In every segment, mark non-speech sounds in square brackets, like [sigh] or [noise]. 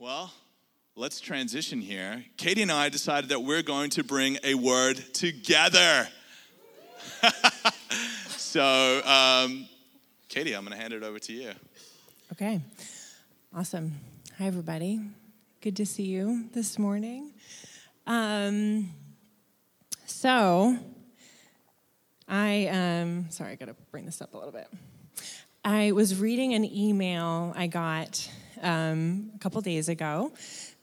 Well, let's transition here. Katie and I decided that we're going to bring a word together. [laughs] so, um, Katie, I'm going to hand it over to you. Okay, awesome. Hi, everybody. Good to see you this morning. Um, so, I um, sorry, I got to bring this up a little bit. I was reading an email I got um, a couple days ago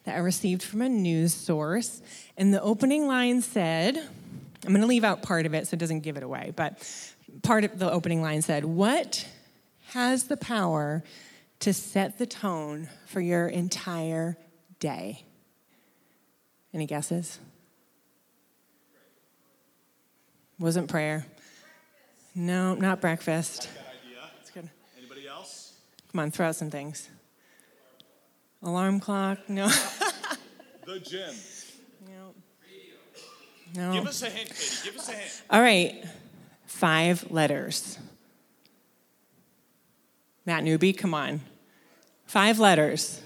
that I received from a news source, and the opening line said, "I'm going to leave out part of it so it doesn't give it away," but part of the opening line said, "What has the power to set the tone for your entire day?" Any guesses? Wasn't prayer. No, not breakfast. Anybody else? Come on, throw out some things. Alarm clock? No. [laughs] The gym. no. No. Give us a hint, Katie. Give us a hint. All right. Five letters. Matt Newby, come on. Five letters.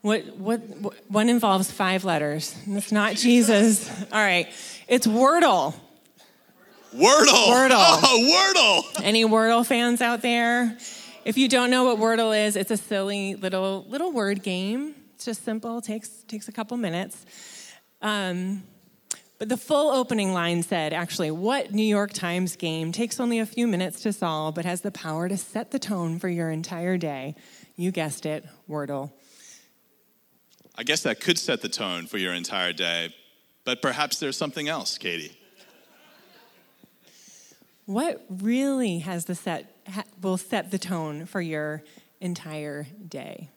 What, what, what, one involves five letters? It's not Jesus. All right. It's Wordle. Wordle. Wordle. Oh, [laughs] Wordle. Any Wordle fans out there? If you don't know what Wordle is, it's a silly little little word game. It's just simple. takes takes a couple minutes. Um, but the full opening line said, actually, what New York Times game takes only a few minutes to solve, but has the power to set the tone for your entire day? You guessed it, Wordle. I guess that could set the tone for your entire day, but perhaps there's something else, Katie. What really has the set will set the tone for your entire day?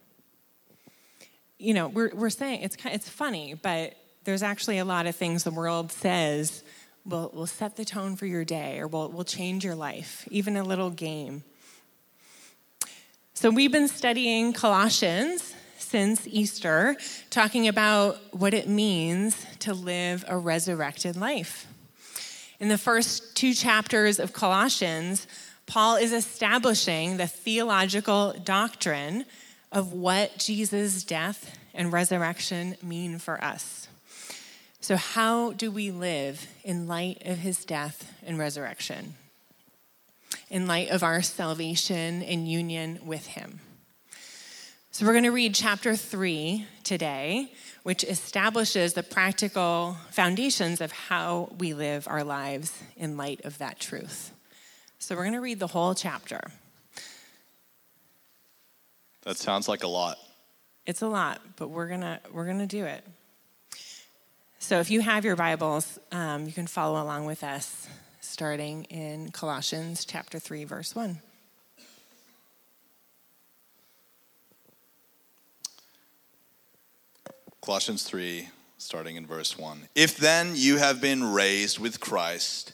You know, we're we're saying it's kind it's funny, but there's actually a lot of things the world says will will set the tone for your day or will will change your life. Even a little game. So we've been studying Colossians since Easter, talking about what it means to live a resurrected life. In the first two chapters of Colossians, Paul is establishing the theological doctrine of what Jesus' death and resurrection mean for us. So, how do we live in light of his death and resurrection? In light of our salvation and union with him? So, we're going to read chapter three today, which establishes the practical foundations of how we live our lives in light of that truth. So, we're going to read the whole chapter. That sounds like a lot. It's a lot, but we're going to we're going to do it. So, if you have your Bibles, um, you can follow along with us, starting in Colossians chapter 3, verse 1. Colossians 3, starting in verse 1. If then you have been raised with Christ,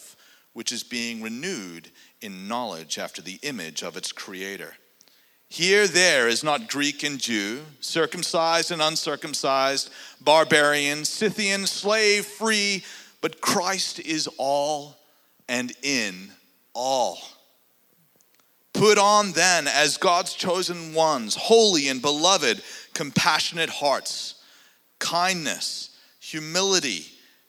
which is being renewed in knowledge after the image of its creator. Here, there is not Greek and Jew, circumcised and uncircumcised, barbarian, Scythian, slave, free, but Christ is all and in all. Put on then, as God's chosen ones, holy and beloved, compassionate hearts, kindness, humility,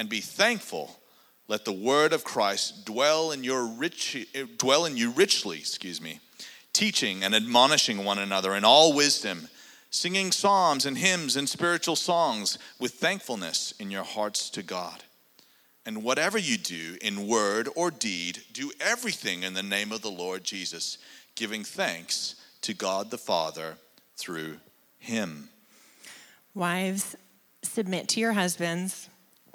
And be thankful. Let the word of Christ dwell in your rich, dwell in you richly, excuse me, teaching and admonishing one another in all wisdom, singing psalms and hymns and spiritual songs with thankfulness in your hearts to God. And whatever you do in word or deed, do everything in the name of the Lord Jesus, giving thanks to God the Father through him. Wives, submit to your husbands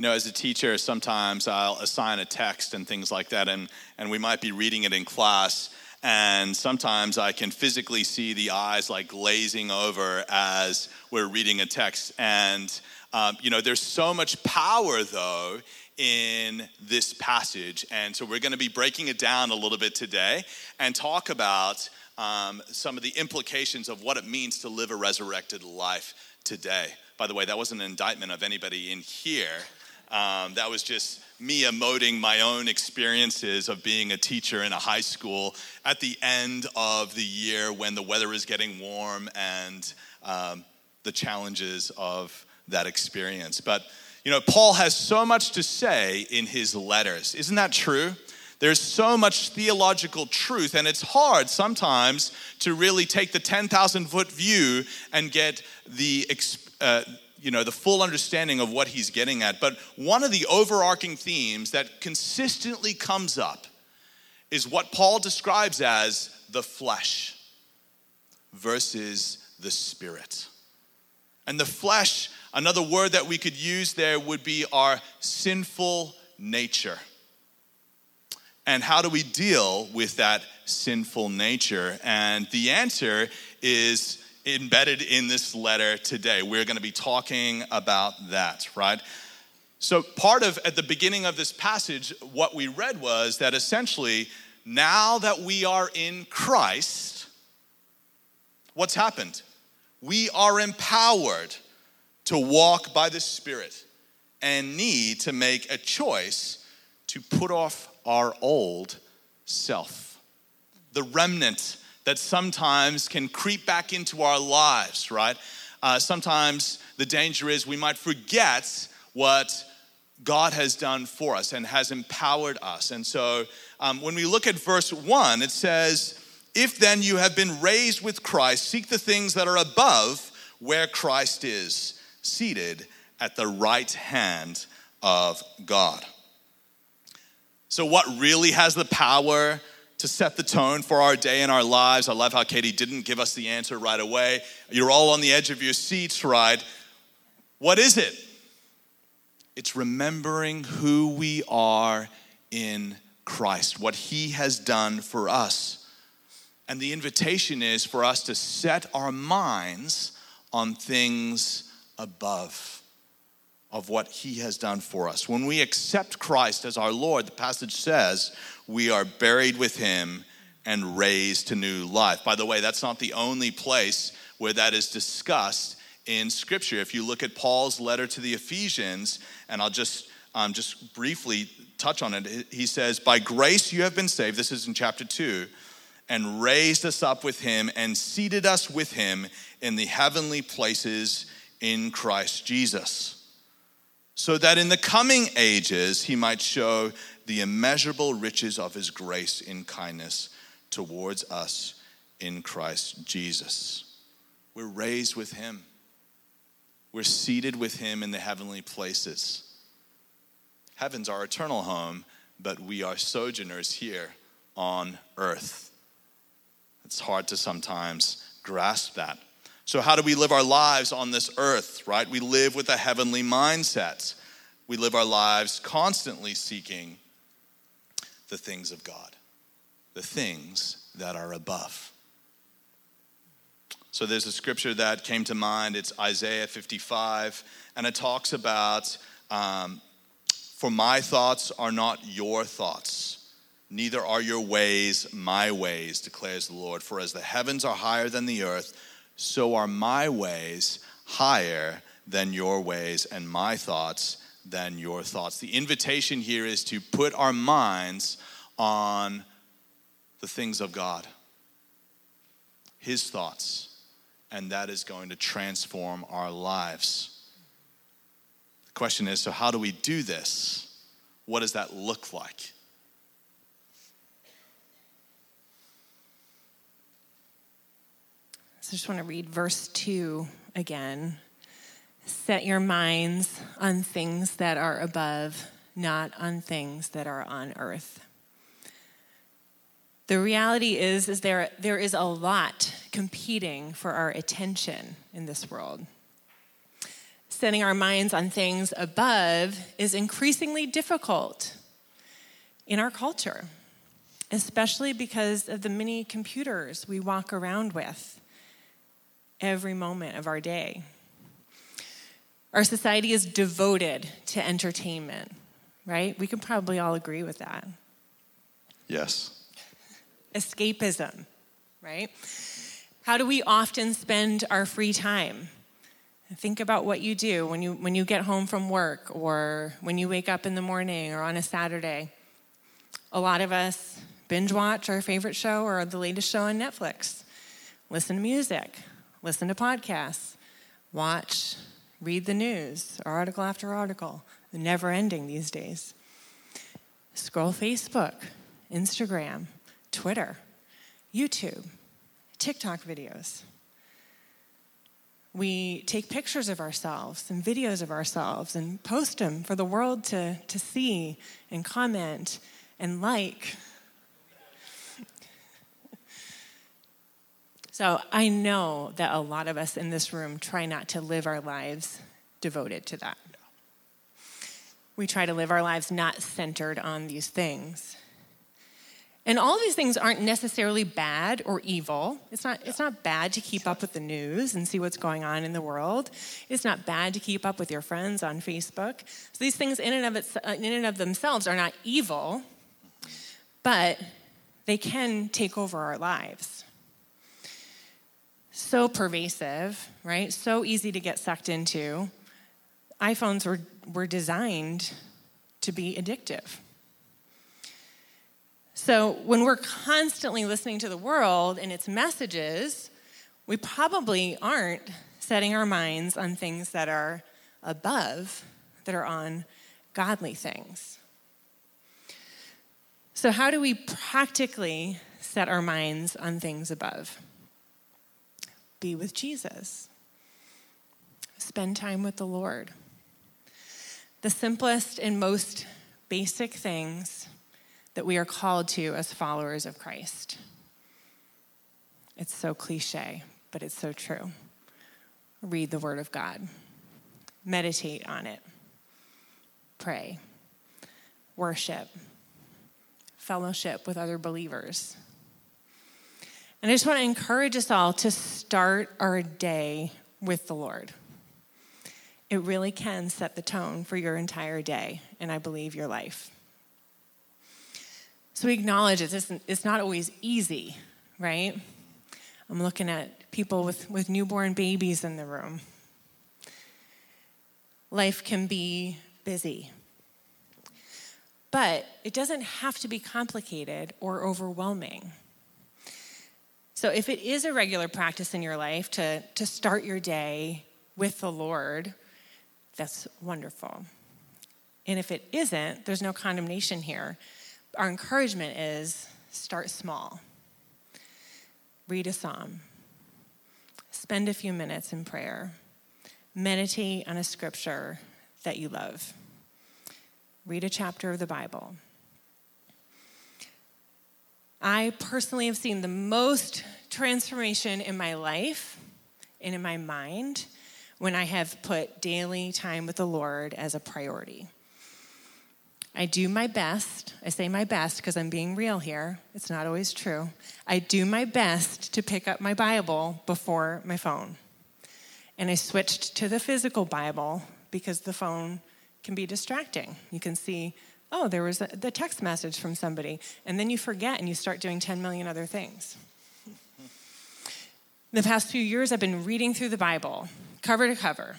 You know, as a teacher, sometimes I'll assign a text and things like that, and, and we might be reading it in class, and sometimes I can physically see the eyes like glazing over as we're reading a text. And um, you know, there's so much power, though, in this passage. And so we're going to be breaking it down a little bit today and talk about um, some of the implications of what it means to live a resurrected life today. By the way, that wasn't an indictment of anybody in here. Um, that was just me emoting my own experiences of being a teacher in a high school at the end of the year when the weather is getting warm and um, the challenges of that experience. But, you know, Paul has so much to say in his letters. Isn't that true? There's so much theological truth, and it's hard sometimes to really take the 10,000 foot view and get the, uh, you know, the full understanding of what he's getting at. But one of the overarching themes that consistently comes up is what Paul describes as the flesh versus the spirit. And the flesh Another word that we could use there would be our sinful nature. And how do we deal with that sinful nature? And the answer is embedded in this letter today. We're going to be talking about that, right? So, part of at the beginning of this passage, what we read was that essentially, now that we are in Christ, what's happened? We are empowered to walk by the Spirit and need to make a choice to put off our old self. The remnant that sometimes can creep back into our lives, right? Uh, sometimes the danger is we might forget what God has done for us and has empowered us. And so um, when we look at verse 1, it says, If then you have been raised with Christ, seek the things that are above where Christ is seated at the right hand of God. So, what really has the power to set the tone for our day and our lives? I love how Katie didn't give us the answer right away. You're all on the edge of your seats, right? What is it? It's remembering who we are in Christ, what He has done for us. And the invitation is for us to set our minds on things above of what he has done for us. When we accept Christ as our Lord, the passage says we are buried with him and raised to new life. By the way, that's not the only place where that is discussed in Scripture. If you look at Paul's letter to the Ephesians, and I'll just um, just briefly touch on it, he says, "By grace you have been saved." This is in chapter two, and raised us up with him and seated us with him in the heavenly places in Christ Jesus, so that in the coming ages he might show the immeasurable riches of his grace in kindness towards us in Christ Jesus. We're raised with him, we're seated with him in the heavenly places. Heaven's our eternal home, but we are sojourners here on earth. It's hard to sometimes grasp that. So, how do we live our lives on this earth, right? We live with a heavenly mindset. We live our lives constantly seeking the things of God, the things that are above. So, there's a scripture that came to mind. It's Isaiah 55, and it talks about, um, For my thoughts are not your thoughts, neither are your ways my ways, declares the Lord. For as the heavens are higher than the earth, so are my ways higher than your ways, and my thoughts than your thoughts. The invitation here is to put our minds on the things of God, His thoughts, and that is going to transform our lives. The question is so, how do we do this? What does that look like? So I just want to read verse 2 again. Set your minds on things that are above, not on things that are on earth. The reality is, is there, there is a lot competing for our attention in this world. Setting our minds on things above is increasingly difficult in our culture, especially because of the many computers we walk around with every moment of our day. Our society is devoted to entertainment, right? We can probably all agree with that. Yes. Escapism, right? How do we often spend our free time? Think about what you do when you, when you get home from work or when you wake up in the morning or on a Saturday. A lot of us binge watch our favorite show or the latest show on Netflix, listen to music, listen to podcasts, watch, read the news, article after article, never ending these days. Scroll Facebook, Instagram, Twitter, YouTube, TikTok videos. We take pictures of ourselves and videos of ourselves and post them for the world to, to see and comment and like. So I know that a lot of us in this room try not to live our lives devoted to that. We try to live our lives not centered on these things. And all these things aren't necessarily bad or evil. It's not, it's not bad to keep up with the news and see what's going on in the world. It's not bad to keep up with your friends on Facebook. So these things, in and of, its, uh, in and of themselves, are not evil, but they can take over our lives so pervasive, right? So easy to get sucked into. iPhones were, were designed to be addictive. So when we're constantly listening to the world and its messages, we probably aren't setting our minds on things that are above, that are on godly things. So, how do we practically set our minds on things above? Be with Jesus. Spend time with the Lord. The simplest and most basic things that we are called to as followers of Christ. It's so cliche, but it's so true. Read the Word of God, meditate on it, pray, worship, fellowship with other believers and I just want to encourage us all to start our day with the Lord. It really can set the tone for your entire day, and I believe your life. So we acknowledge it. It's not always easy, right? I'm looking at people with, with newborn babies in the room. Life can be busy, but it doesn't have to be complicated or overwhelming. So, if it is a regular practice in your life to, to start your day with the Lord, that's wonderful. And if it isn't, there's no condemnation here. Our encouragement is start small. Read a psalm. Spend a few minutes in prayer. Meditate on a scripture that you love. Read a chapter of the Bible. I personally have seen the most transformation in my life and in my mind when I have put daily time with the Lord as a priority. I do my best. I say my best because I'm being real here. It's not always true. I do my best to pick up my Bible before my phone. And I switched to the physical Bible because the phone can be distracting. You can see, oh, there was a, the text message from somebody. And then you forget and you start doing 10 million other things. the past few years, I've been reading through the Bible, cover to cover.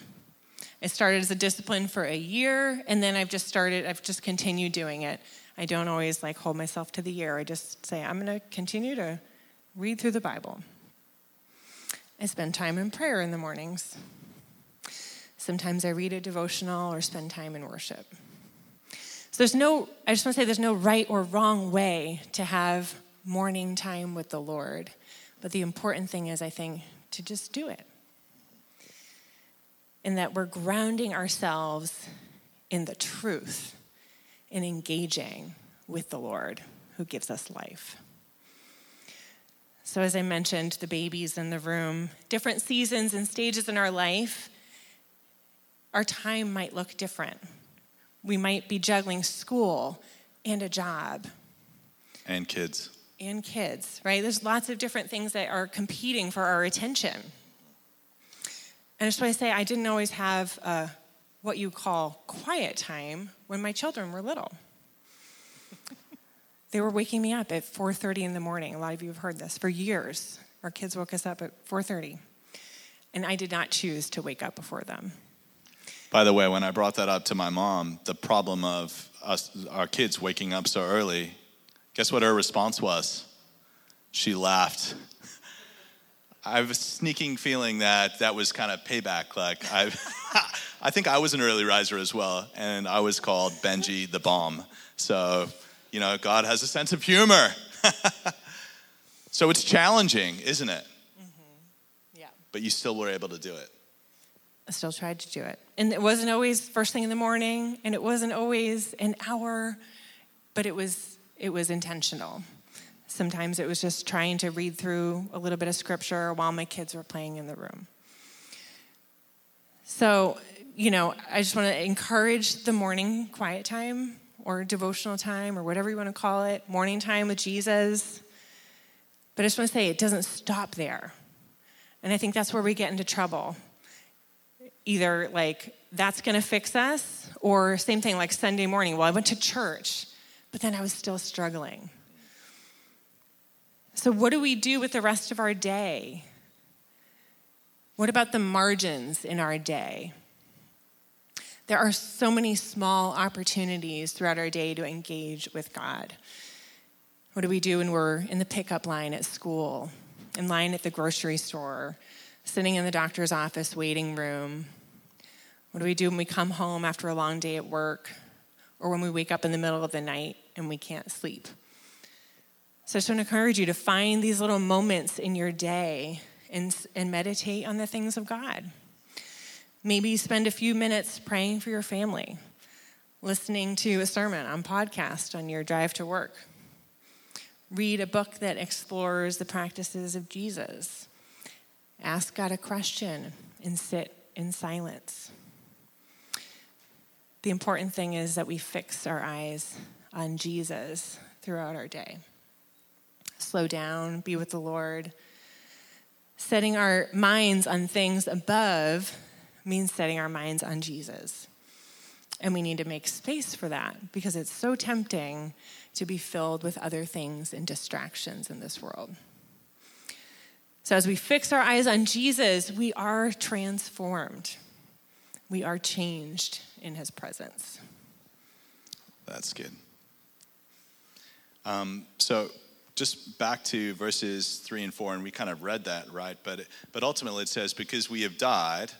It started as a discipline for a year, and then I've just started, I've just continued doing it. I don't always like hold myself to the year. I just say, I'm going to continue to read through the Bible. I spend time in prayer in the mornings. Sometimes I read a devotional or spend time in worship. So there's no, I just want to say there's no right or wrong way to have morning time with the Lord. But the important thing is, I think, to just do it And that we're grounding ourselves in the truth and engaging with the Lord who gives us life. So, as I mentioned, the babies in the room, different seasons and stages in our life, our time might look different. We might be juggling school and a job. And kids. And kids, right? There's lots of different things that are competing for our attention. And I just want to say, I didn't always have uh, what you call quiet time when my children were little. they were waking me up at 4.30 in the morning. A lot of you have heard this. For years, our kids woke us up at 4.30. And I did not choose to wake up before them. By the way, when I brought that up to my mom, the problem of us, our kids waking up so early, guess what her response was? She laughed I have a sneaking feeling that that was kind of payback. Like I, [laughs] I think I was an early riser as well, and I was called Benji the Bomb. So, you know, God has a sense of humor. [laughs] so it's challenging, isn't it? Mm-hmm. Yeah. But you still were able to do it. I still tried to do it, and it wasn't always first thing in the morning, and it wasn't always an hour, but it was it was intentional. Sometimes it was just trying to read through a little bit of scripture while my kids were playing in the room. So, you know, I just want to encourage the morning quiet time or devotional time or whatever you want to call it, morning time with Jesus. But I just want to say it doesn't stop there. And I think that's where we get into trouble. Either like that's going to fix us, or same thing like Sunday morning. Well, I went to church, but then I was still struggling. So, what do we do with the rest of our day? What about the margins in our day? There are so many small opportunities throughout our day to engage with God. What do we do when we're in the pickup line at school, in line at the grocery store, sitting in the doctor's office waiting room? What do we do when we come home after a long day at work, or when we wake up in the middle of the night and we can't sleep? So I just want to encourage you to find these little moments in your day and, and meditate on the things of God. Maybe spend a few minutes praying for your family, listening to a sermon on podcast on your drive to work. Read a book that explores the practices of Jesus. Ask God a question and sit in silence. The important thing is that we fix our eyes on Jesus throughout our day slow down, be with the Lord. Setting our minds on things above means setting our minds on Jesus. And we need to make space for that because it's so tempting to be filled with other things and distractions in this world. So, as we fix our eyes on Jesus, we are transformed. We are changed in his presence. That's good. Um, so, just back to verses three and four, and we kind of read that, right? But, but ultimately it says, Because we have died,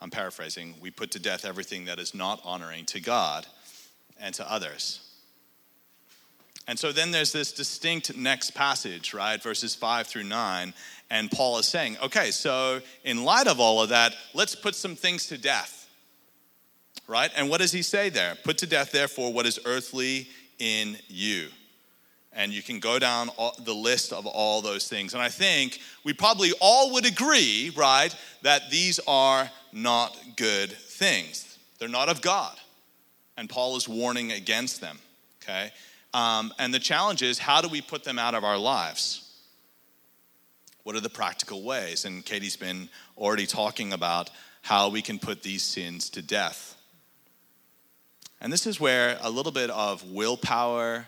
I'm paraphrasing, we put to death everything that is not honoring to God. and to others. And so then there's this distinct next passage, right? Verses 5 through 9. And Paul is saying, okay, so in light of all of that, let's put some things to death, right? And what does he say there? Put to death, therefore, what is earthly in you. And you can go down the list of all those things. And I think we probably all would agree, right, that these are not good things. They're not of God. And Paul is warning against them, okay? Um, and the challenge is how do we put them out of our lives? What are the practical ways? And Katie's been already talking about how we can put these sins to death. And this is where a little bit of willpower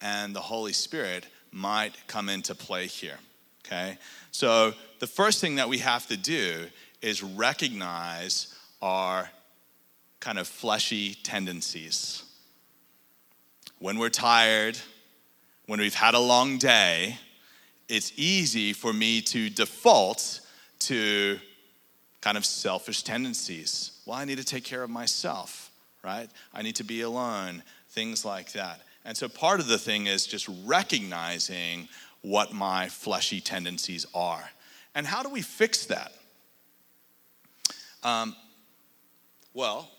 and the Holy Spirit might come into play here. Okay? So, the first thing that we have to do is recognize our kind of fleshy tendencies. When we're tired, when we've had a long day, it's easy for me to default to kind of selfish tendencies. Well, I need to take care of myself, right? I need to be alone, things like that. And so part of the thing is just recognizing what my fleshy tendencies are. And how do we fix that? Um, well,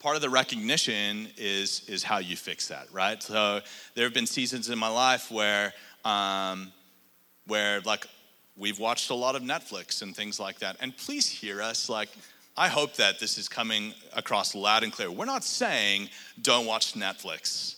part of the recognition is is how you fix that, right? So there have been seasons in my life where um, where like we've watched a lot of Netflix and things like that. And please hear us, like. I hope that this is coming across loud and clear. We're not saying don't watch Netflix.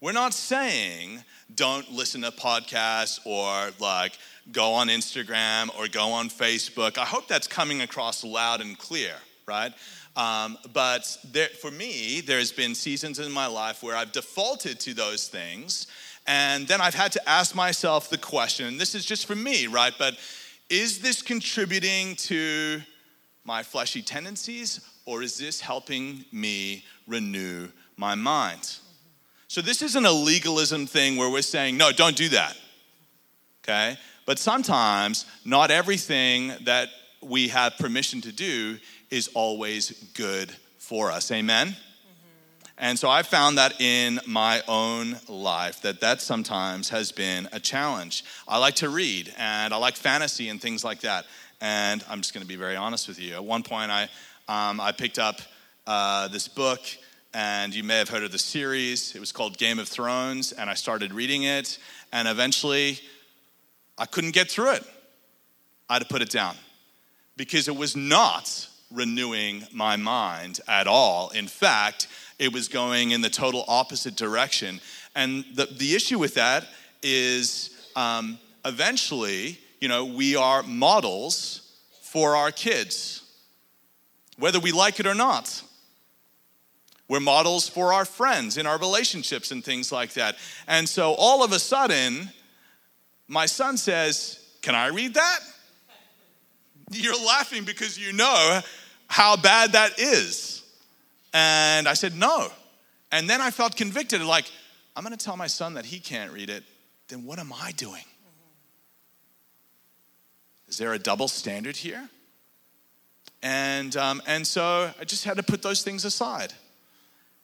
We're not saying don't listen to podcasts or like go on Instagram or go on Facebook. I hope that's coming across loud and clear, right? Um, but there, for me, there's been seasons in my life where I've defaulted to those things. And then I've had to ask myself the question, and this is just for me, right? But is this contributing to my fleshy tendencies, or is this helping me renew my mind? So, this isn't a legalism thing where we're saying, no, don't do that. Okay? But sometimes, not everything that we have permission to do is always good for us. Amen? And so I found that in my own life that that sometimes has been a challenge. I like to read and I like fantasy and things like that. And I'm just going to be very honest with you. At one point, I, um, I picked up uh, this book, and you may have heard of the series. It was called Game of Thrones, and I started reading it. And eventually, I couldn't get through it. I had to put it down because it was not renewing my mind at all. In fact, it was going in the total opposite direction. And the, the issue with that is um, eventually, you know, we are models for our kids, whether we like it or not. We're models for our friends in our relationships and things like that. And so all of a sudden, my son says, Can I read that? [laughs] You're laughing because you know how bad that is. And I said, No. And then I felt convicted like, I'm going to tell my son that he can't read it. Then what am I doing? Is there a double standard here? And, um, and so I just had to put those things aside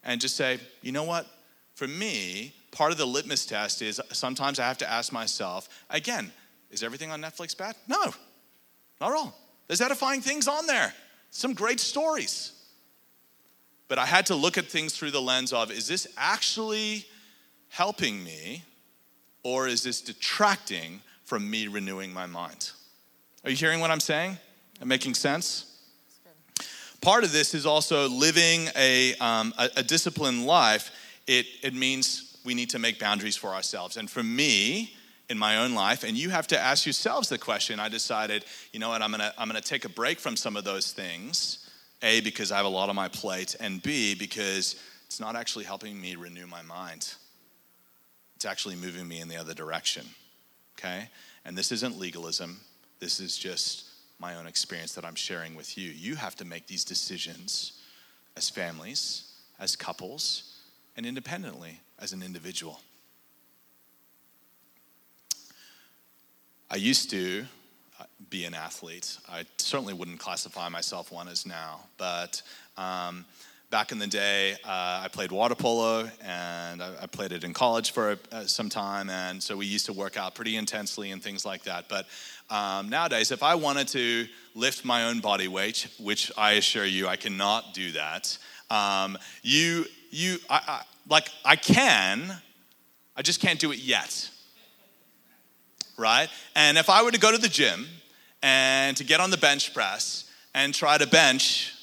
and just say, you know what? For me, part of the litmus test is sometimes I have to ask myself, again, is everything on Netflix bad? No, not all. There's edifying things on there, some great stories. But I had to look at things through the lens of is this actually helping me or is this detracting from me renewing my mind? Are you hearing what I'm saying? Am making sense? Part of this is also living a, um, a, a disciplined life. It, it means we need to make boundaries for ourselves. And for me, in my own life, and you have to ask yourselves the question. I decided, you know what, I'm gonna, I'm gonna take a break from some of those things. A, because I have a lot on my plate, and B, because it's not actually helping me renew my mind. It's actually moving me in the other direction. Okay? And this isn't legalism. This is just my own experience that I'm sharing with you. You have to make these decisions as families, as couples, and independently as an individual. I used to be an athlete. I certainly wouldn't classify myself one as now, but um, back in the day, uh, I played water polo and I, I played it in college for uh, some time. And so we used to work out pretty intensely and things like that. But um, nowadays, if I wanted to lift my own body weight, which I assure you I cannot do that, um, you, you, I, I, like, I can, I just can't do it yet. Right? And if I were to go to the gym and to get on the bench press and try to bench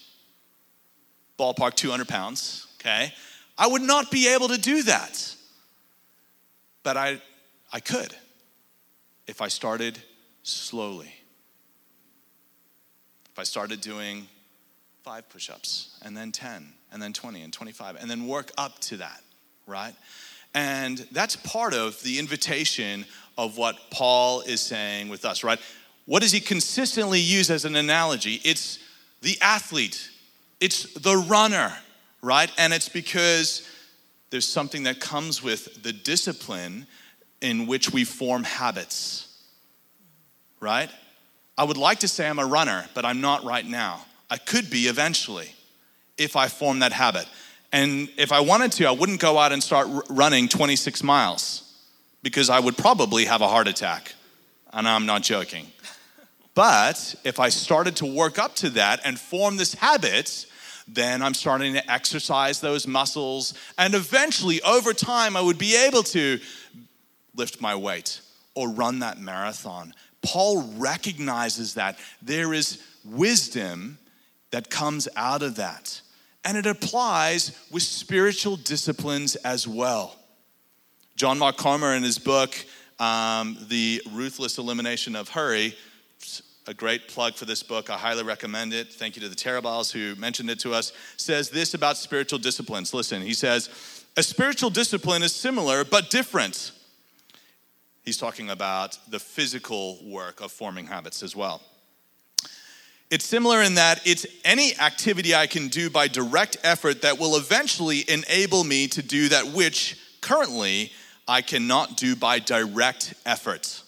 ballpark 200 pounds, okay, I would not be able to do that. But I, I could if I started slowly. If I started doing five push ups and then 10 and then 20 and 25 and then work up to that, right? And that's part of the invitation of what Paul is saying with us, right? What does he consistently use as an analogy? It's the athlete, it's the runner, right? And it's because there's something that comes with the discipline in which we form habits, right? I would like to say I'm a runner, but I'm not right now. I could be eventually if I form that habit. And if I wanted to, I wouldn't go out and start r- running 26 miles because I would probably have a heart attack. And I'm not joking. But if I started to work up to that and form this habit, then I'm starting to exercise those muscles. And eventually, over time, I would be able to lift my weight or run that marathon. Paul recognizes that there is wisdom that comes out of that. And it applies with spiritual disciplines as well. John Mark Comer, in his book, um, The Ruthless Elimination of Hurry, a great plug for this book. I highly recommend it. Thank you to the Terabiles who mentioned it to us. Says this about spiritual disciplines. Listen, he says, a spiritual discipline is similar but different. He's talking about the physical work of forming habits as well. It's similar in that it's any activity I can do by direct effort that will eventually enable me to do that which currently I cannot do by direct effort.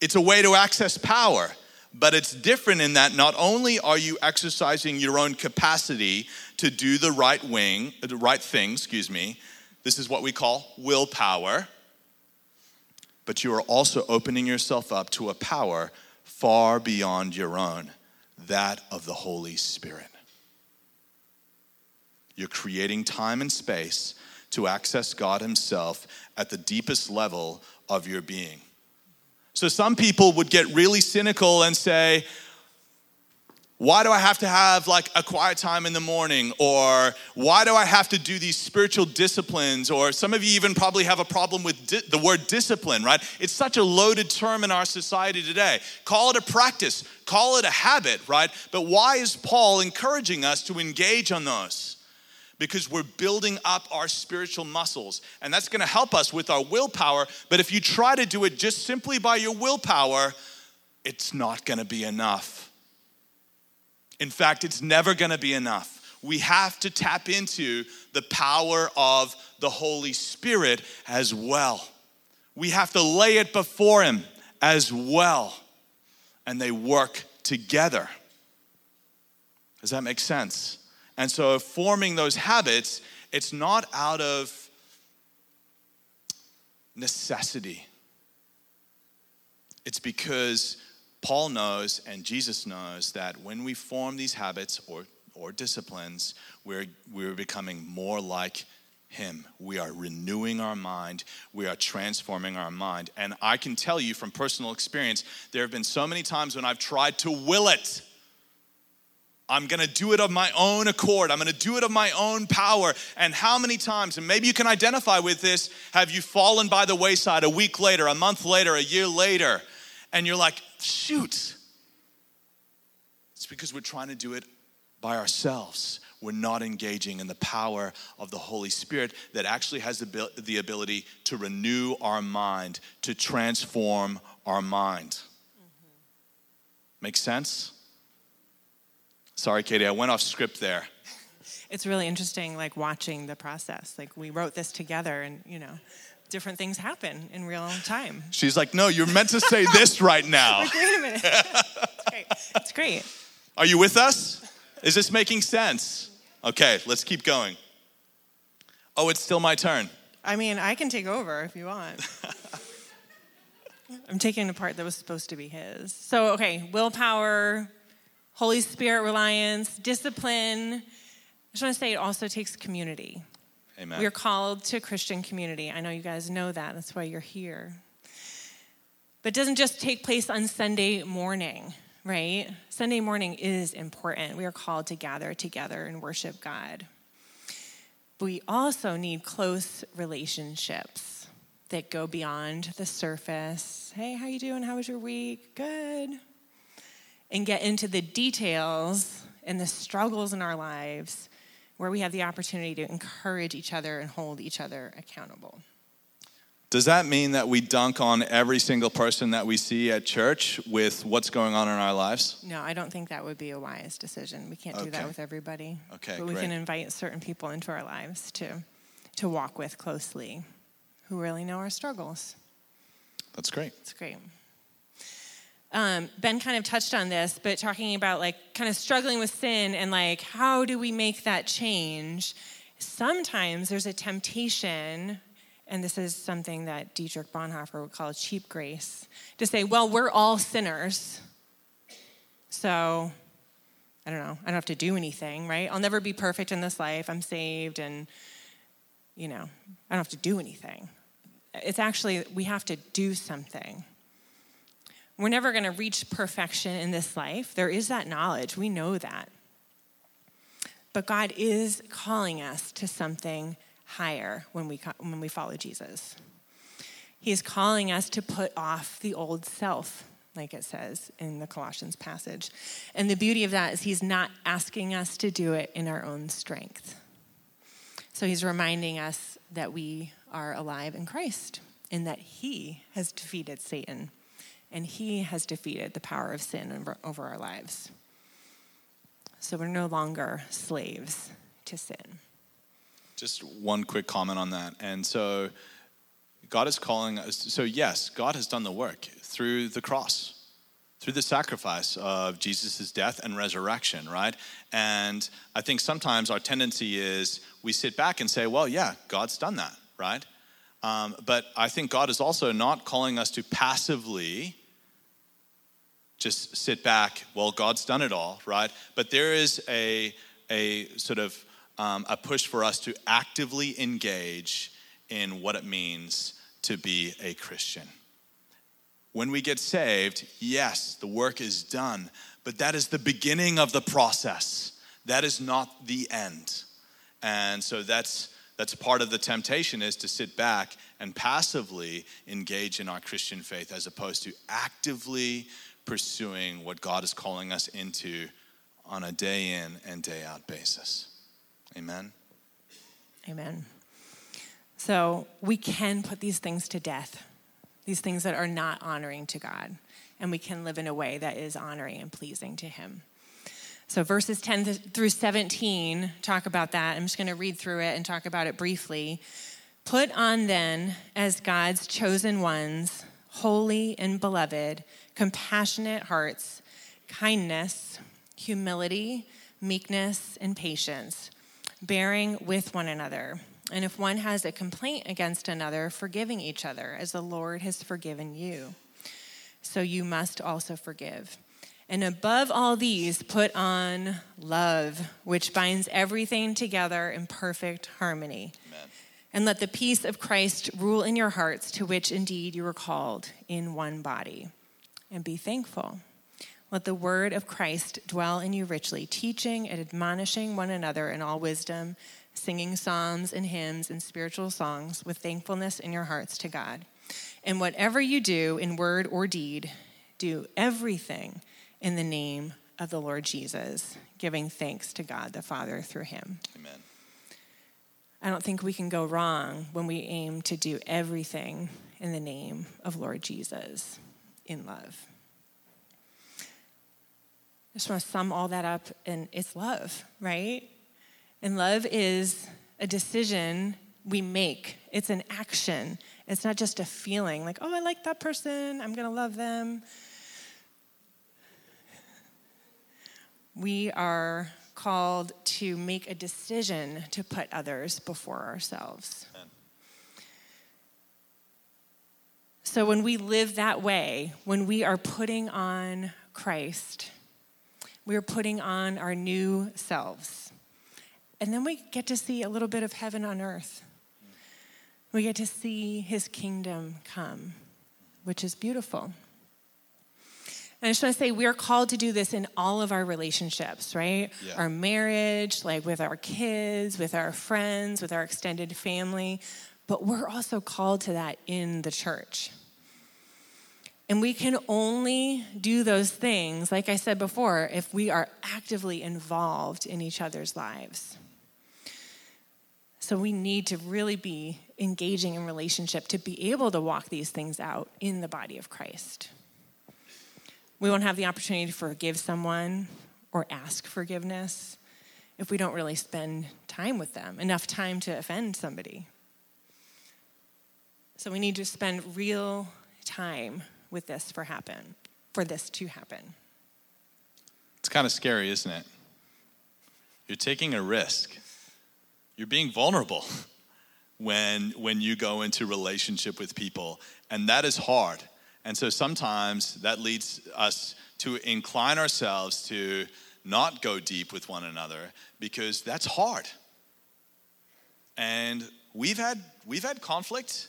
It's a way to access power, but it's different in that not only are you exercising your own capacity to do the right wing, the right thing, excuse me, this is what we call willpower, but you are also opening yourself up to a power far beyond your own, that of the Holy Spirit. You're creating time and space to access God Himself at the deepest level of your being. So some people would get really cynical and say, why do I have to have like a quiet time in the morning? Or why do I have to do these spiritual disciplines? Or some of you even probably have a problem with di- the word discipline, right? It's such a loaded term in our society today. Call it a practice, call it a habit, right? But why is Paul encouraging us to engage on those? Because we're building up our spiritual muscles, and that's gonna help us with our willpower. But if you try to do it just simply by your willpower, it's not gonna be enough. In fact, it's never gonna be enough. We have to tap into the power of the Holy Spirit as well. We have to lay it before Him as well. And they work together. Does that make sense? And so, forming those habits, it's not out of necessity, it's because Paul knows and Jesus knows that when we form these habits or, or disciplines, we're, we're becoming more like Him. We are renewing our mind, we are transforming our mind. And I can tell you from personal experience, there have been so many times when I've tried to will it. I'm gonna do it of my own accord. I'm gonna do it of my own power. And how many times, and maybe you can identify with this, have you fallen by the wayside a week later, a month later, a year later? And you're like, shoot. It's because we're trying to do it by ourselves. We're not engaging in the power of the Holy Spirit that actually has the ability to renew our mind, to transform our mind. Mm-hmm. Make sense? Sorry, Katie, I went off script there. It's really interesting, like watching the process. Like we wrote this together, and you know, different things happen in real time. She's like, no, you're meant to say this right [laughs] now. like, wait a minute. it's great. It's great. Are you with us? Is this making sense? Okay, let's keep going. Oh, it's still my turn. I mean, I can take over if you want. [laughs] I'm taking the part that was supposed to be his. So, okay, willpower, Holy Spirit reliance, discipline. I just want to say it also takes community. Amen. We're called to Christian community. I know you guys know that. That's why you're here. But it doesn't just take place on Sunday morning, right? Sunday morning is important. We are called to gather together and worship God. But we also need close relationships that go beyond the surface. Hey, how you doing? How was your week? Good. And get into the details and the struggles in our lives where we have the opportunity to encourage each other and hold each other accountable. Does that mean that we dunk on every single person that we see at church with what's going on in our lives? No, I don't think that would be a wise decision. We can't do that with everybody. Okay, But we great. can invite certain people into our lives to, to walk with closely who really know our struggles. That's great. That's great. Um, ben kind of touched on this, but talking about like kind of struggling with sin and like how do we make that change? Sometimes there's a temptation, and this is something that Dietrich Bonhoeffer would call cheap grace, to say, well, we're all sinners. So I don't know, I don't have to do anything, right? I'll never be perfect in this life. I'm saved, and you know, I don't have to do anything. It's actually, we have to do something. We're never going to reach perfection in this life. There is that knowledge. We know that. But God is calling us to something higher when we, when we follow Jesus. He is calling us to put off the old self, like it says in the Colossians passage. And the beauty of that is He's not asking us to do it in our own strength. So He's reminding us that we are alive in Christ and that He has defeated Satan and He has defeated the power of sin over, our lives. So we're no longer slaves to sin. Just one quick comment on that. And so, God is calling us. So, yes, God has done the work through the cross, through the sacrifice of Jesus' death and resurrection, right? And I think sometimes our tendency is we sit back and say, well, yeah, God's done that, right? Um, but I think God is also not calling us to passively just sit back. Well, God's done it all, right? But there is a a sort of um, a push for us to actively engage in what it means to be a Christian. When we get saved, yes, the work is done, but that is the beginning of the process. That is not the end. And so that's that's part of the temptation is to sit back and passively engage in our Christian faith as opposed to actively pursuing what God is calling us into on a day in and day out basis. Amen. Amen. So we can put these things to death, these things that are not honoring to God, and we can live in a way that is honoring and pleasing to Him. So verses 10 through 17 talk about that. I'm just going to read through it and talk about it briefly. Put on then, as God's chosen ones, holy and beloved, compassionate hearts, kindness, humility, meekness, and patience, bearing with one another. And if one has a complaint against another, forgiving each other, as the Lord has forgiven you. So you must also forgive. And above all these, put on love, which binds everything together in perfect harmony. Amen. And let the peace of Christ rule in your hearts, to which indeed you were called in one body. And be thankful. Let the word of Christ dwell in you richly, teaching and admonishing one another in all wisdom, singing psalms and hymns and spiritual songs with thankfulness in your hearts to God. And whatever you do in word or deed, do everything in the name of the Lord Jesus, giving thanks to God the Father through him. Amen. I don't think we can go wrong when we aim to do everything in the name of Lord Jesus in love. I just want to sum all that up, and it's love, right? And love is a decision we make, it's an action. It's not just a feeling like, oh, I like that person, I'm going to love them. We are called to make a decision to put others before ourselves. So when we live that way, when we are putting on Christ, we are putting on our new selves. And then we get to see a little bit of heaven on earth. We get to see his kingdom come, which is beautiful. And I just want to say, we're called to do this in all of our relationships, right? Yeah. Our marriage, like with our kids, with our friends, with our extended family. But we're also called to that in the church. And we can only do those things, like I said before, if we are actively involved in each other's lives. So we need to really be engaging in relationship to be able to walk these things out in the body of Christ. We won't have the opportunity to forgive someone or ask forgiveness if we don't really spend time with them, enough time to offend somebody. So we need to spend real time with this for happen, for this to happen. It's kind of scary, isn't it? You're taking a risk. You're being vulnerable [laughs] when when you go into relationship with people, and that is hard. And so sometimes that leads us to incline ourselves to not go deep with one another because that's hard. And we've had we've had conflict.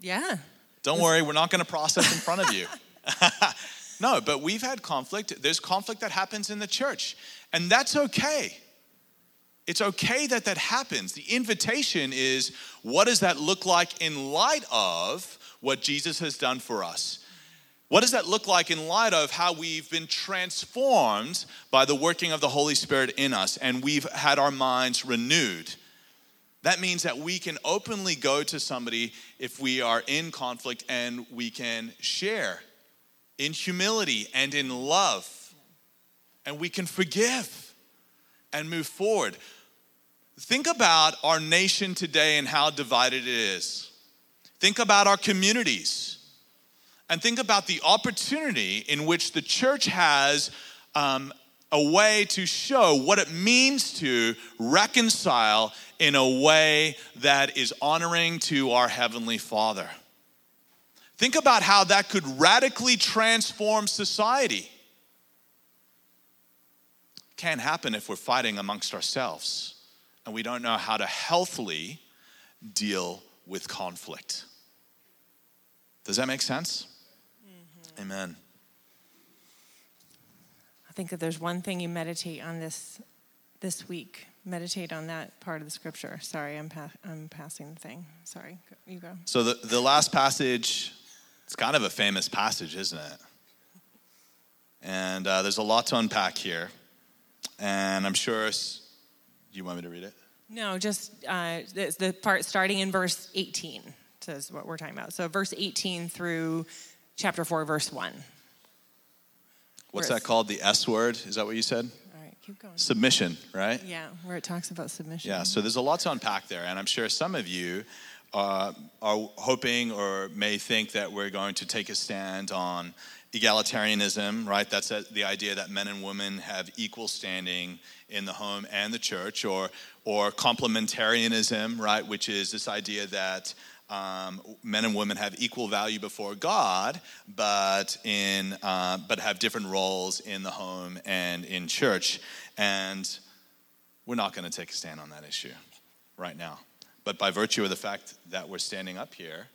Yeah. Don't worry, we're not going to process in front of you. [laughs] [laughs] no, but we've had conflict. There's conflict that happens in the church, and that's okay. It's okay that that happens. The invitation is what does that look like in light of what Jesus has done for us? What does that look like in light of how we've been transformed by the working of the Holy Spirit in us and we've had our minds renewed? That means that we can openly go to somebody if we are in conflict and we can share in humility and in love. And we can forgive and move forward. Think about our nation today and how divided it is. Think about our communities. And think about the opportunity in which the church has um, a way to show what it means to reconcile in a way that is honoring to our Heavenly Father. Think about how that could radically transform society. Can't happen if we're fighting amongst ourselves and we don't know how to healthily deal with conflict. Does that make sense? Mm-hmm. Amen. I think that there's one thing you meditate on this this week. Meditate on that part of the scripture. Sorry, I'm pa- I'm passing the thing. Sorry, you go. So the, the last passage, it's kind of a famous passage, isn't it? And uh, there's a lot to unpack here. And I'm sure you want me to read it? No, just uh, the, the part starting in verse 18 says what we're talking about. So verse 18 through chapter 4, verse 1. What's that called? The S word? Is that what you said? All right, keep going. Submission, right? Yeah, where it talks about submission. Yeah, so there's a lot to unpack there. And I'm sure some of you uh, are hoping or may think that we're going to take a stand on egalitarianism, right? That's the idea that men and women have equal standing in the home and the church, or or complementarianism, right? Which is this idea that um, men and women have equal value before God, but in uh, but have different roles in the home and in church, and we're not going to take a stand on that issue right now. But by virtue of the fact that we're standing up here,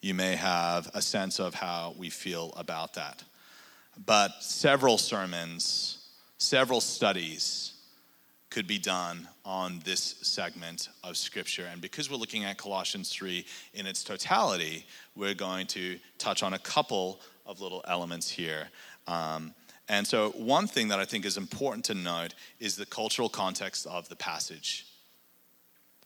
you may have a sense of how we feel about that. But several sermons, several studies could be done on this segment of Scripture. And because we're looking at Colossians 3 in its totality, we're going to touch on a couple of little elements here. Um, and so, one thing that I think is important to note is the cultural context of the passage.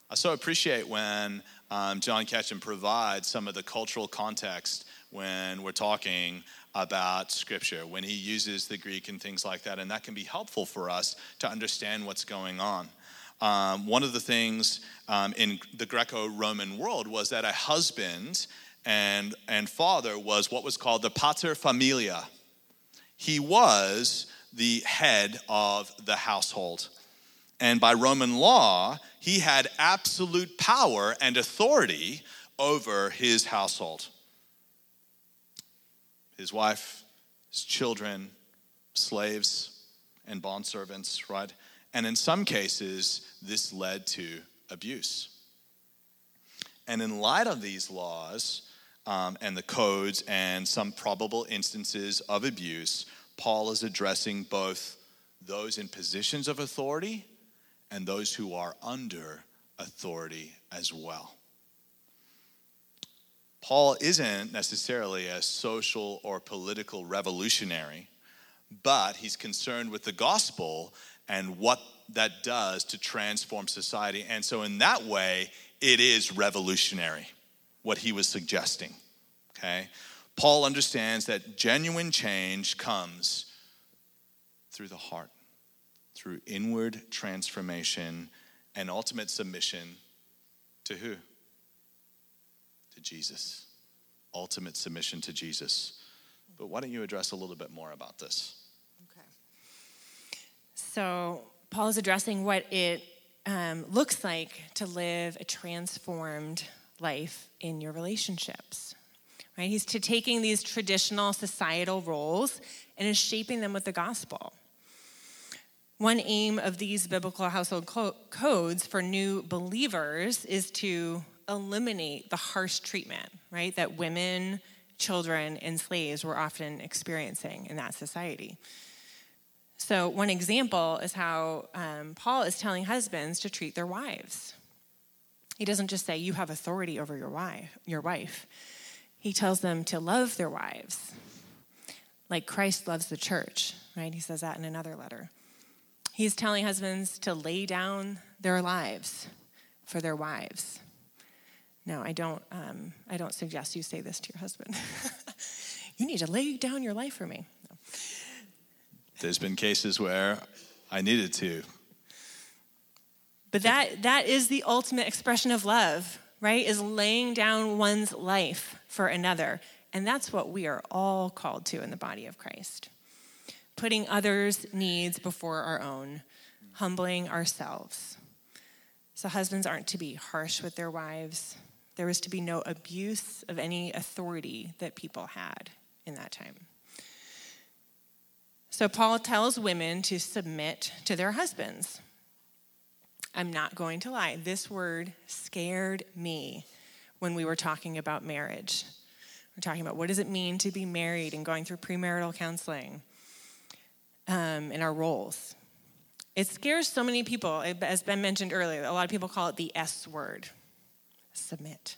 I so appreciate when um, John Ketchum provides some of the cultural context when we're talking about Scripture, when he uses the Greek and things like that, and that can be helpful for us to understand what's going on. Um, one of the things um, in the Greco Roman world was that a husband and, and father was what was called the pater familia. He was the head of the household. And by Roman law, he had absolute power and authority over his household. His wife, his children, slaves, and bondservants, right? And in some cases, this led to abuse. And in light of these laws um, and the codes and some probable instances of abuse, Paul is addressing both those in positions of authority and those who are under authority as well. Paul isn't necessarily a social or political revolutionary, but he's concerned with the gospel and what that does to transform society. And so, in that way, it is revolutionary, what he was suggesting. Okay? Paul understands that genuine change comes through the heart, through inward transformation and ultimate submission to who? Jesus. Ultimate submission to Jesus. But why don't you address a little bit more about this? Okay. So, Paul is addressing what it um, looks like to live a transformed life in your relationships. Right? He's to taking these traditional societal roles and is shaping them with the gospel. One aim of these biblical household co- codes for new believers is to eliminate the harsh treatment, right, that women, children, and slaves were often experiencing in that society. So, one example is how um, Paul is telling husbands to treat their wives. He doesn't just say, You have authority over your wife, your wife. He tells them to love their wives like Christ loves the church, right? He says that in another letter. He's telling husbands to lay down their lives for their wives. No, I don't, um, I don't suggest you say this to your husband. [laughs] you need to lay down your life for me. No. There's been cases where I needed to. But that, that is the ultimate expression of love, right? Is laying down one's life for another. And that's what we are all called to in the body of Christ. Putting others' needs before our own, humbling ourselves. So, husbands aren't to be harsh with their wives. There was to be no abuse of any authority that people had in that time. So, Paul tells women to submit to their husbands. I'm not going to lie, this word scared me when we were talking about marriage. We're talking about what does it mean to be married and going through premarital counseling um, in our roles. It scares so many people, as Ben mentioned earlier. A lot of people call it the S word submit.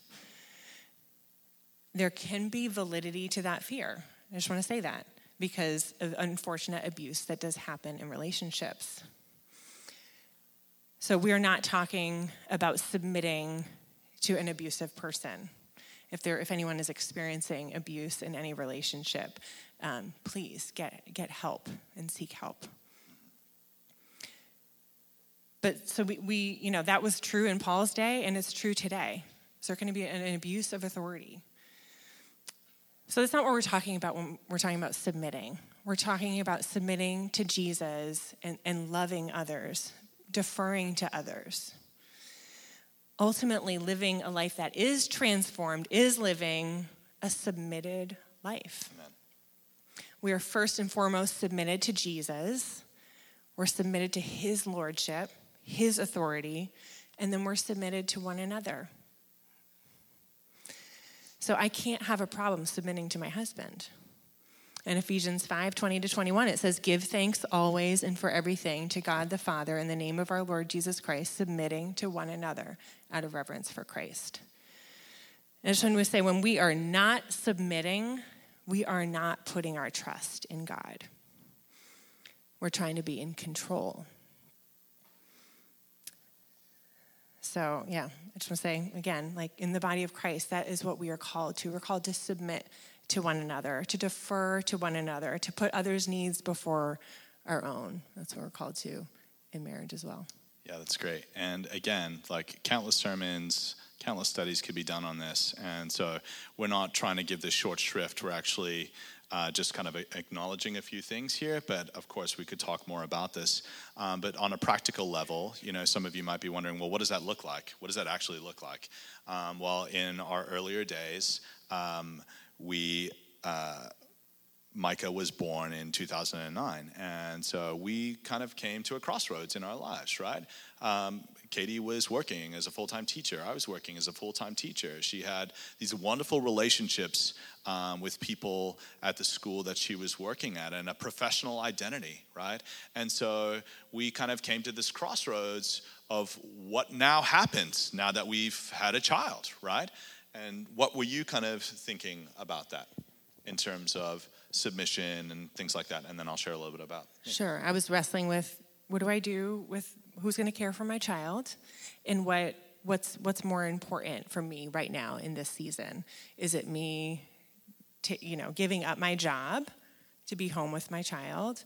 There can be validity to that fear. I just want to say that because of unfortunate abuse that does happen in relationships. So, we're not talking about submitting to an abusive person. If, there, if anyone is experiencing abuse in any relationship, um, please get, get help and seek help. But so we, we, you know, that was true in Paul's day and it's true today. Is there going to be an, an abuse of authority? So that's not what we're talking about when we're talking about submitting. We're talking about submitting to Jesus and, and loving others, deferring to others. Ultimately, living a life that is transformed is living a submitted life. Amen. We are first and foremost submitted to Jesus. We're submitted to his lordship, his authority, and then we're submitted to one another. So I can't have a problem submitting to my husband. In Ephesians 5 20 to 21, it says, Give thanks always and for everything to God the Father in the name of our Lord Jesus Christ, submitting to one another out of reverence for Christ. And just want to say, when we are not submitting, we are not putting our trust in God. We're trying to be in control. So, yeah, I just want to say again, like in the body of Christ, that is what we are called to. We're called to submit to one another, to defer to one another, to put others' needs before our own. That's what we're called to in marriage as well. Yeah, that's great. And again, like countless sermons, countless studies could be done on this. And so we're not trying to give this short shrift. We're actually uh, just kind of acknowledging a few things here, but of course we could talk more about this. Um, but on a practical level, you know, some of you might be wondering, well, what does that look like? What does that actually look like? Um, well, in our earlier days, um, we uh, Micah was born in 2009. And so we kind of came to a crossroads in our lives, right? Um, Katie was working as a full time teacher. I was working as a full time teacher. She had these wonderful relationships um, with people at the school that she was working at and a professional identity, right? And so we kind of came to this crossroads of what now happens now that we've had a child, right? And what were you kind of thinking about that in terms of submission and things like that? And then I'll share a little bit about. Sure. I was wrestling with what do I do with who's going to care for my child and what what's what's more important for me right now in this season? Is it me you know giving up my job to be home with my child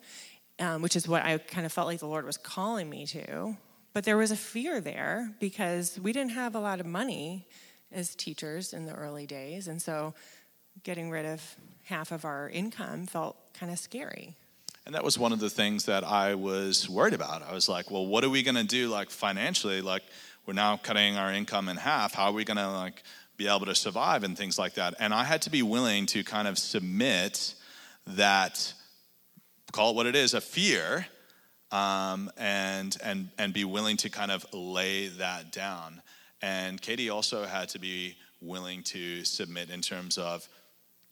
um, which is what i kind of felt like the lord was calling me to? But there was a fear there because we didn't have a lot of money as teachers in the early days and so getting rid of half of our income felt kind of scary and that was one of the things that I was worried about. I was like, well, what are we going to do like financially? Like we're now cutting our income in half. How are we going to like be able to survive and things like that? And I had to be willing to kind of submit that call it what it is, a fear um, and and and be willing to kind of lay that down. And Katie also had to be willing to submit in terms of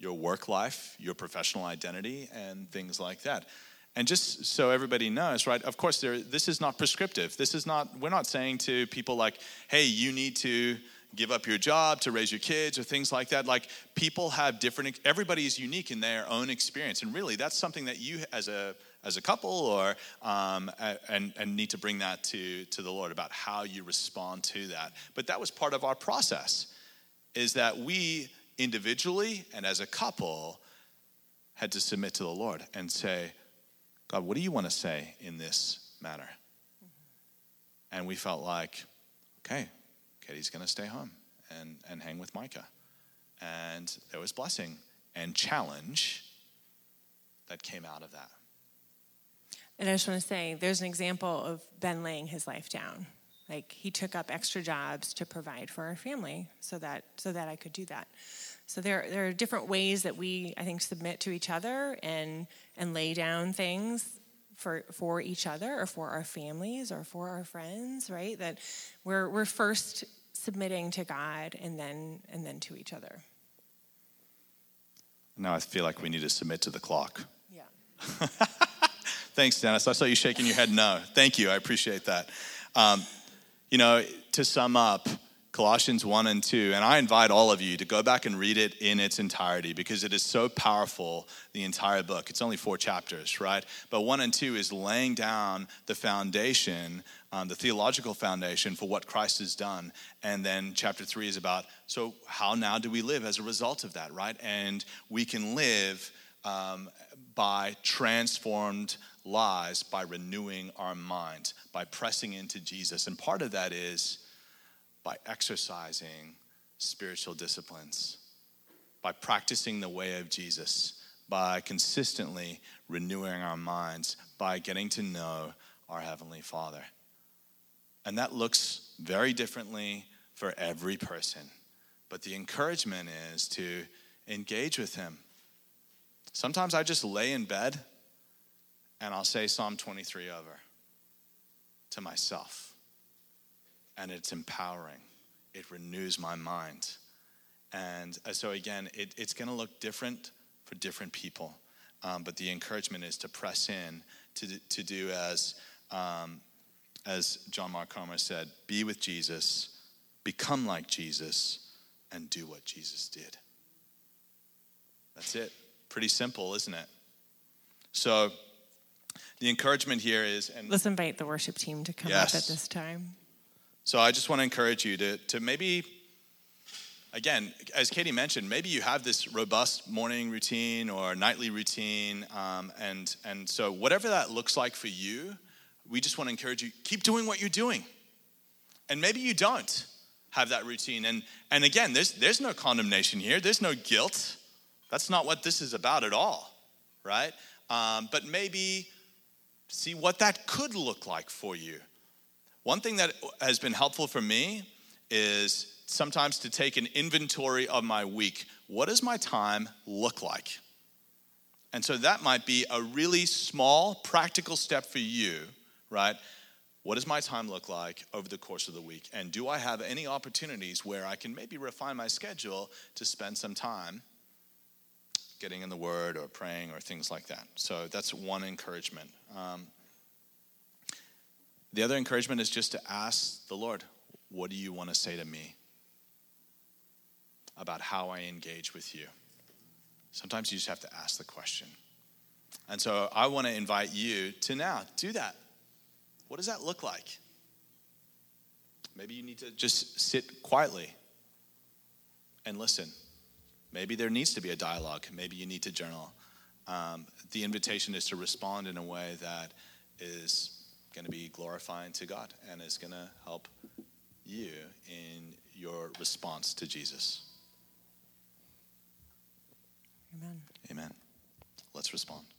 your work life, your professional identity, and things like that. And just so everybody knows, right? Of course, there, this is not prescriptive. This is not. We're not saying to people like, "Hey, you need to give up your job to raise your kids" or things like that. Like people have different. Everybody is unique in their own experience, and really, that's something that you, as a as a couple, or um, and and need to bring that to to the Lord about how you respond to that. But that was part of our process, is that we individually and as a couple had to submit to the Lord and say, God, what do you want to say in this matter? Mm-hmm. And we felt like, okay, Katie's going to stay home and, and hang with Micah. And there was blessing and challenge that came out of that. And I just want to say there's an example of Ben laying his life down. Like he took up extra jobs to provide for our family so that so that I could do that. So there, there are different ways that we, I think, submit to each other and, and lay down things for, for each other or for our families or for our friends, right? That we're, we're first submitting to God and then, and then to each other. Now I feel like we need to submit to the clock. Yeah. [laughs] Thanks, Dennis. I saw you shaking your head no. Thank you. I appreciate that. Um, you know, to sum up, Colossians 1 and 2. And I invite all of you to go back and read it in its entirety because it is so powerful, the entire book. It's only four chapters, right? But 1 and 2 is laying down the foundation, um, the theological foundation for what Christ has done. And then chapter 3 is about, so how now do we live as a result of that, right? And we can live um, by transformed lives by renewing our minds, by pressing into Jesus. And part of that is, by exercising spiritual disciplines, by practicing the way of Jesus, by consistently renewing our minds, by getting to know our Heavenly Father. And that looks very differently for every person. But the encouragement is to engage with Him. Sometimes I just lay in bed and I'll say Psalm 23 over to myself and it's empowering. It renews my mind. And uh, so, again, it, it's going to look different for different people. Um, but the encouragement is to press in to, to do as, um, as John Mark Comer said be with Jesus, become like Jesus, and do what Jesus did. That's it. Pretty simple, isn't it? So, the encouragement here is. And Let's invite the worship team to come yes. up at this time. So I just want to encourage you to, to maybe, again, as Katie mentioned, maybe you have this robust morning routine or nightly routine. Um, and, and so, whatever that looks like for you, we just want to encourage you keep doing what you're doing. And maybe you don't. have that routine. And, and again, there's, there's no condemnation here, there's no guilt. That's not what this is about at all, right? Um, but maybe see what that could look like for you. One thing that has been helpful for me is sometimes to take an inventory of my week. What does my time look like? And so that might be a really small, practical step for you, right? What does my time look like over the course of the week? And do I have any opportunities where I can maybe refine my schedule to spend some time getting in the Word or praying or things like that? So that's one encouragement. Um, the other encouragement is just to ask the Lord, what do you want to say to me about how I engage with you? Sometimes you just have to ask the question. And so I want to invite you to now do that. What does that look like? Maybe you need to just sit quietly and listen. Maybe there needs to be a dialogue. Maybe you need to journal. Um, the invitation is to respond in a way that is going to be glorifying to God and is going to help you in your response to Jesus. Amen. Amen. Let's respond.